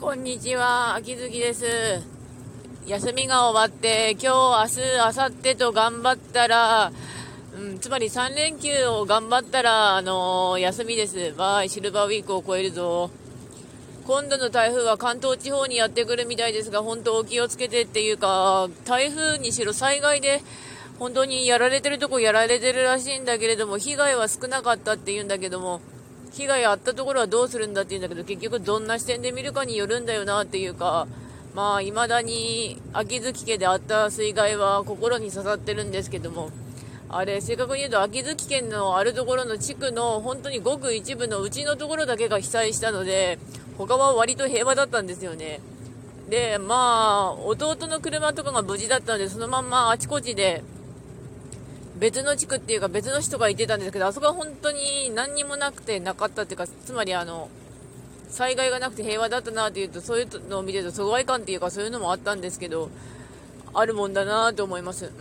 こんにちは、秋月です。休みが終わって、今日、明日、明後日と頑張ったら、うん、つまり3連休を頑張ったら、あのー、休みです。バイ、シルバーウィークを超えるぞ。今度の台風は関東地方にやってくるみたいですが、本当お気をつけてっていうか、台風にしろ災害で、本当にやられてるとこやられてるらしいんだけれども、被害は少なかったって言うんだけども、被害あったところはどうするんだって言うんだけど、結局どんな視点で見るかによるんだよなっていうか、まあ、未だに秋月家であった水害は心に刺さってるんですけども、あれ、正確に言うと秋月県のあるところの地区の本当にごく一部のうちのところだけが被災したので、他は割と平和だったんですよね。で、まあ、弟の車とかが無事だったので、そのまんまあちこちで、別の地区っていうか別の人がいてたんですけど、あそこは本当に何にもなくてなかったっていうか、つまりあの、災害がなくて平和だったなっていうと、そういうのを見てると疎外感っていうかそういうのもあったんですけど、あるもんだなと思います。うん。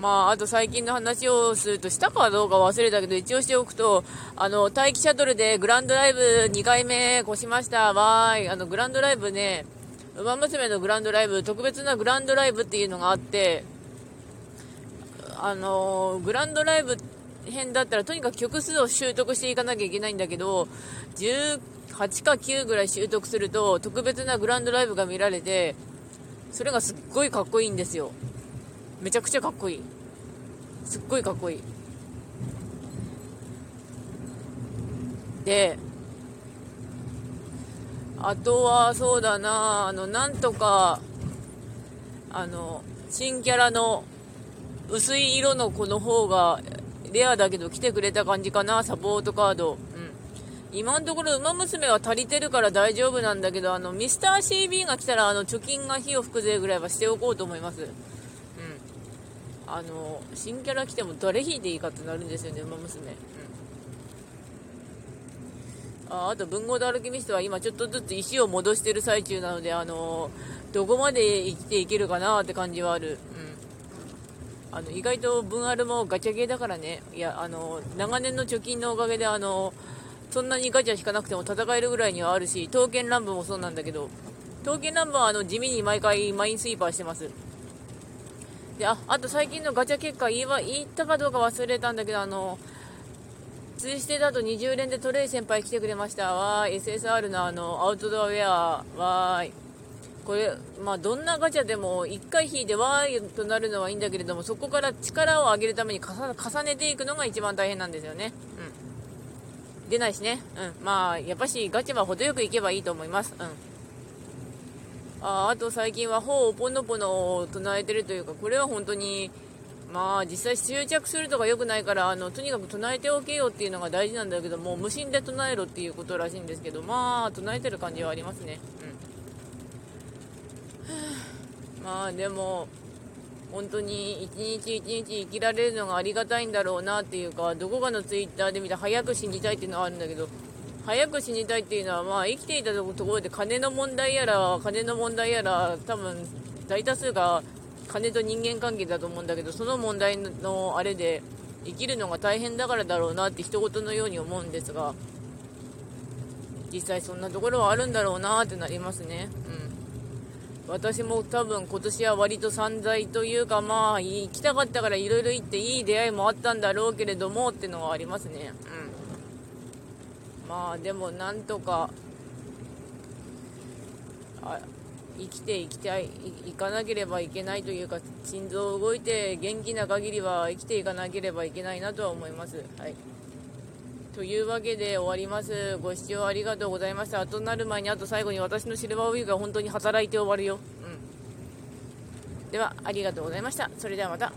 まあ、あと最近の話をすると、したかどうか忘れたけど、一応しておくと、あの、待機シャトルでグランドライブ2回目越しました。わーい。あの、グランドライブね、ウマ娘のグランドライブ、特別なグランドライブっていうのがあって、あのグランドライブ編だったらとにかく曲数を習得していかなきゃいけないんだけど18か9ぐらい習得すると特別なグランドライブが見られてそれがすっごいかっこいいんですよ。めちゃくちゃかっこいい。すっごいかっこいい。であとはそうだなあのなんとかあの新キャラの薄い色の子の方がレアだけど来てくれた感じかな、サポートカード。うん。今のところ、馬娘は足りてるから大丈夫なんだけど、あの、ミスター CB が来たら、あの、貯金が火を吹くぜぐらいはしておこうと思います。うん。あの、新キャラ来ても誰引いていいかってなるんですよね、馬娘。うん。ああと、文豪とアルキミストは今ちょっとずつ石を戻してる最中なので、あの、どこまで生きていけるかなって感じはある。うん。あの意外と分あるもガチャゲーだからね、いやあの長年の貯金のおかげであのそんなにガチャ引かなくても戦えるぐらいにはあるし、刀剣乱舞もそうなんだけど、刀剣乱舞はあの地味に毎回マインスイーパーしてます。でああと最近のガチャ結果言言ったかどうか忘れたんだけど、あの通じてだと20連でトレイ先輩来てくれました。わー、SSR のあのアウトドアウェア、わーい。これ、まあ、どんなガチャでも1回引いてわーいとなるのはいいんだけれども、そこから力を上げるために重ねていくのが一番大変なんですよね。うん。出ないしね。うん。まあ、やっぱしガチャは程よくいけばいいと思います。うん。ああと最近はほうぽのぽのを唱えてるというか、これは本当に、まあ実際執着するとか良くないからあのとにかく唱えておけよっていうのが大事なんだけども無心で唱えろっていうことらしいんですけどまあ唱えてる感じはありますね。うんまあでも本当に一日一日生きられるのがありがたいんだろうなっていうかどこかのツイッターで見た早く死にたいっていうのはあるんだけど早く死にたいっていうのはまあ生きていたところで金の問題やら金の問題やら多分大多数が金と人間関係だと思うんだけどその問題のあれで生きるのが大変だからだろうなって一言のように思うんですが実際そんなところはあるんだろうなってなりますね。うん私も多分今年は割と散財というかまあ行きたかったからいろいろ行っていい出会いもあったんだろうけれどもっていうのはありますね。うん。まあでもなんとかあ生きていきたい行かなければいけないというか心臓動いて元気な限りは生きていかなければいけないなとは思います。はいというわけで終わります。ご視聴ありがとうございました。となる前に、あと最後に私のシルバーウィークが本当に働いて終わるよ。うん。では、ありがとうございました。それではまた。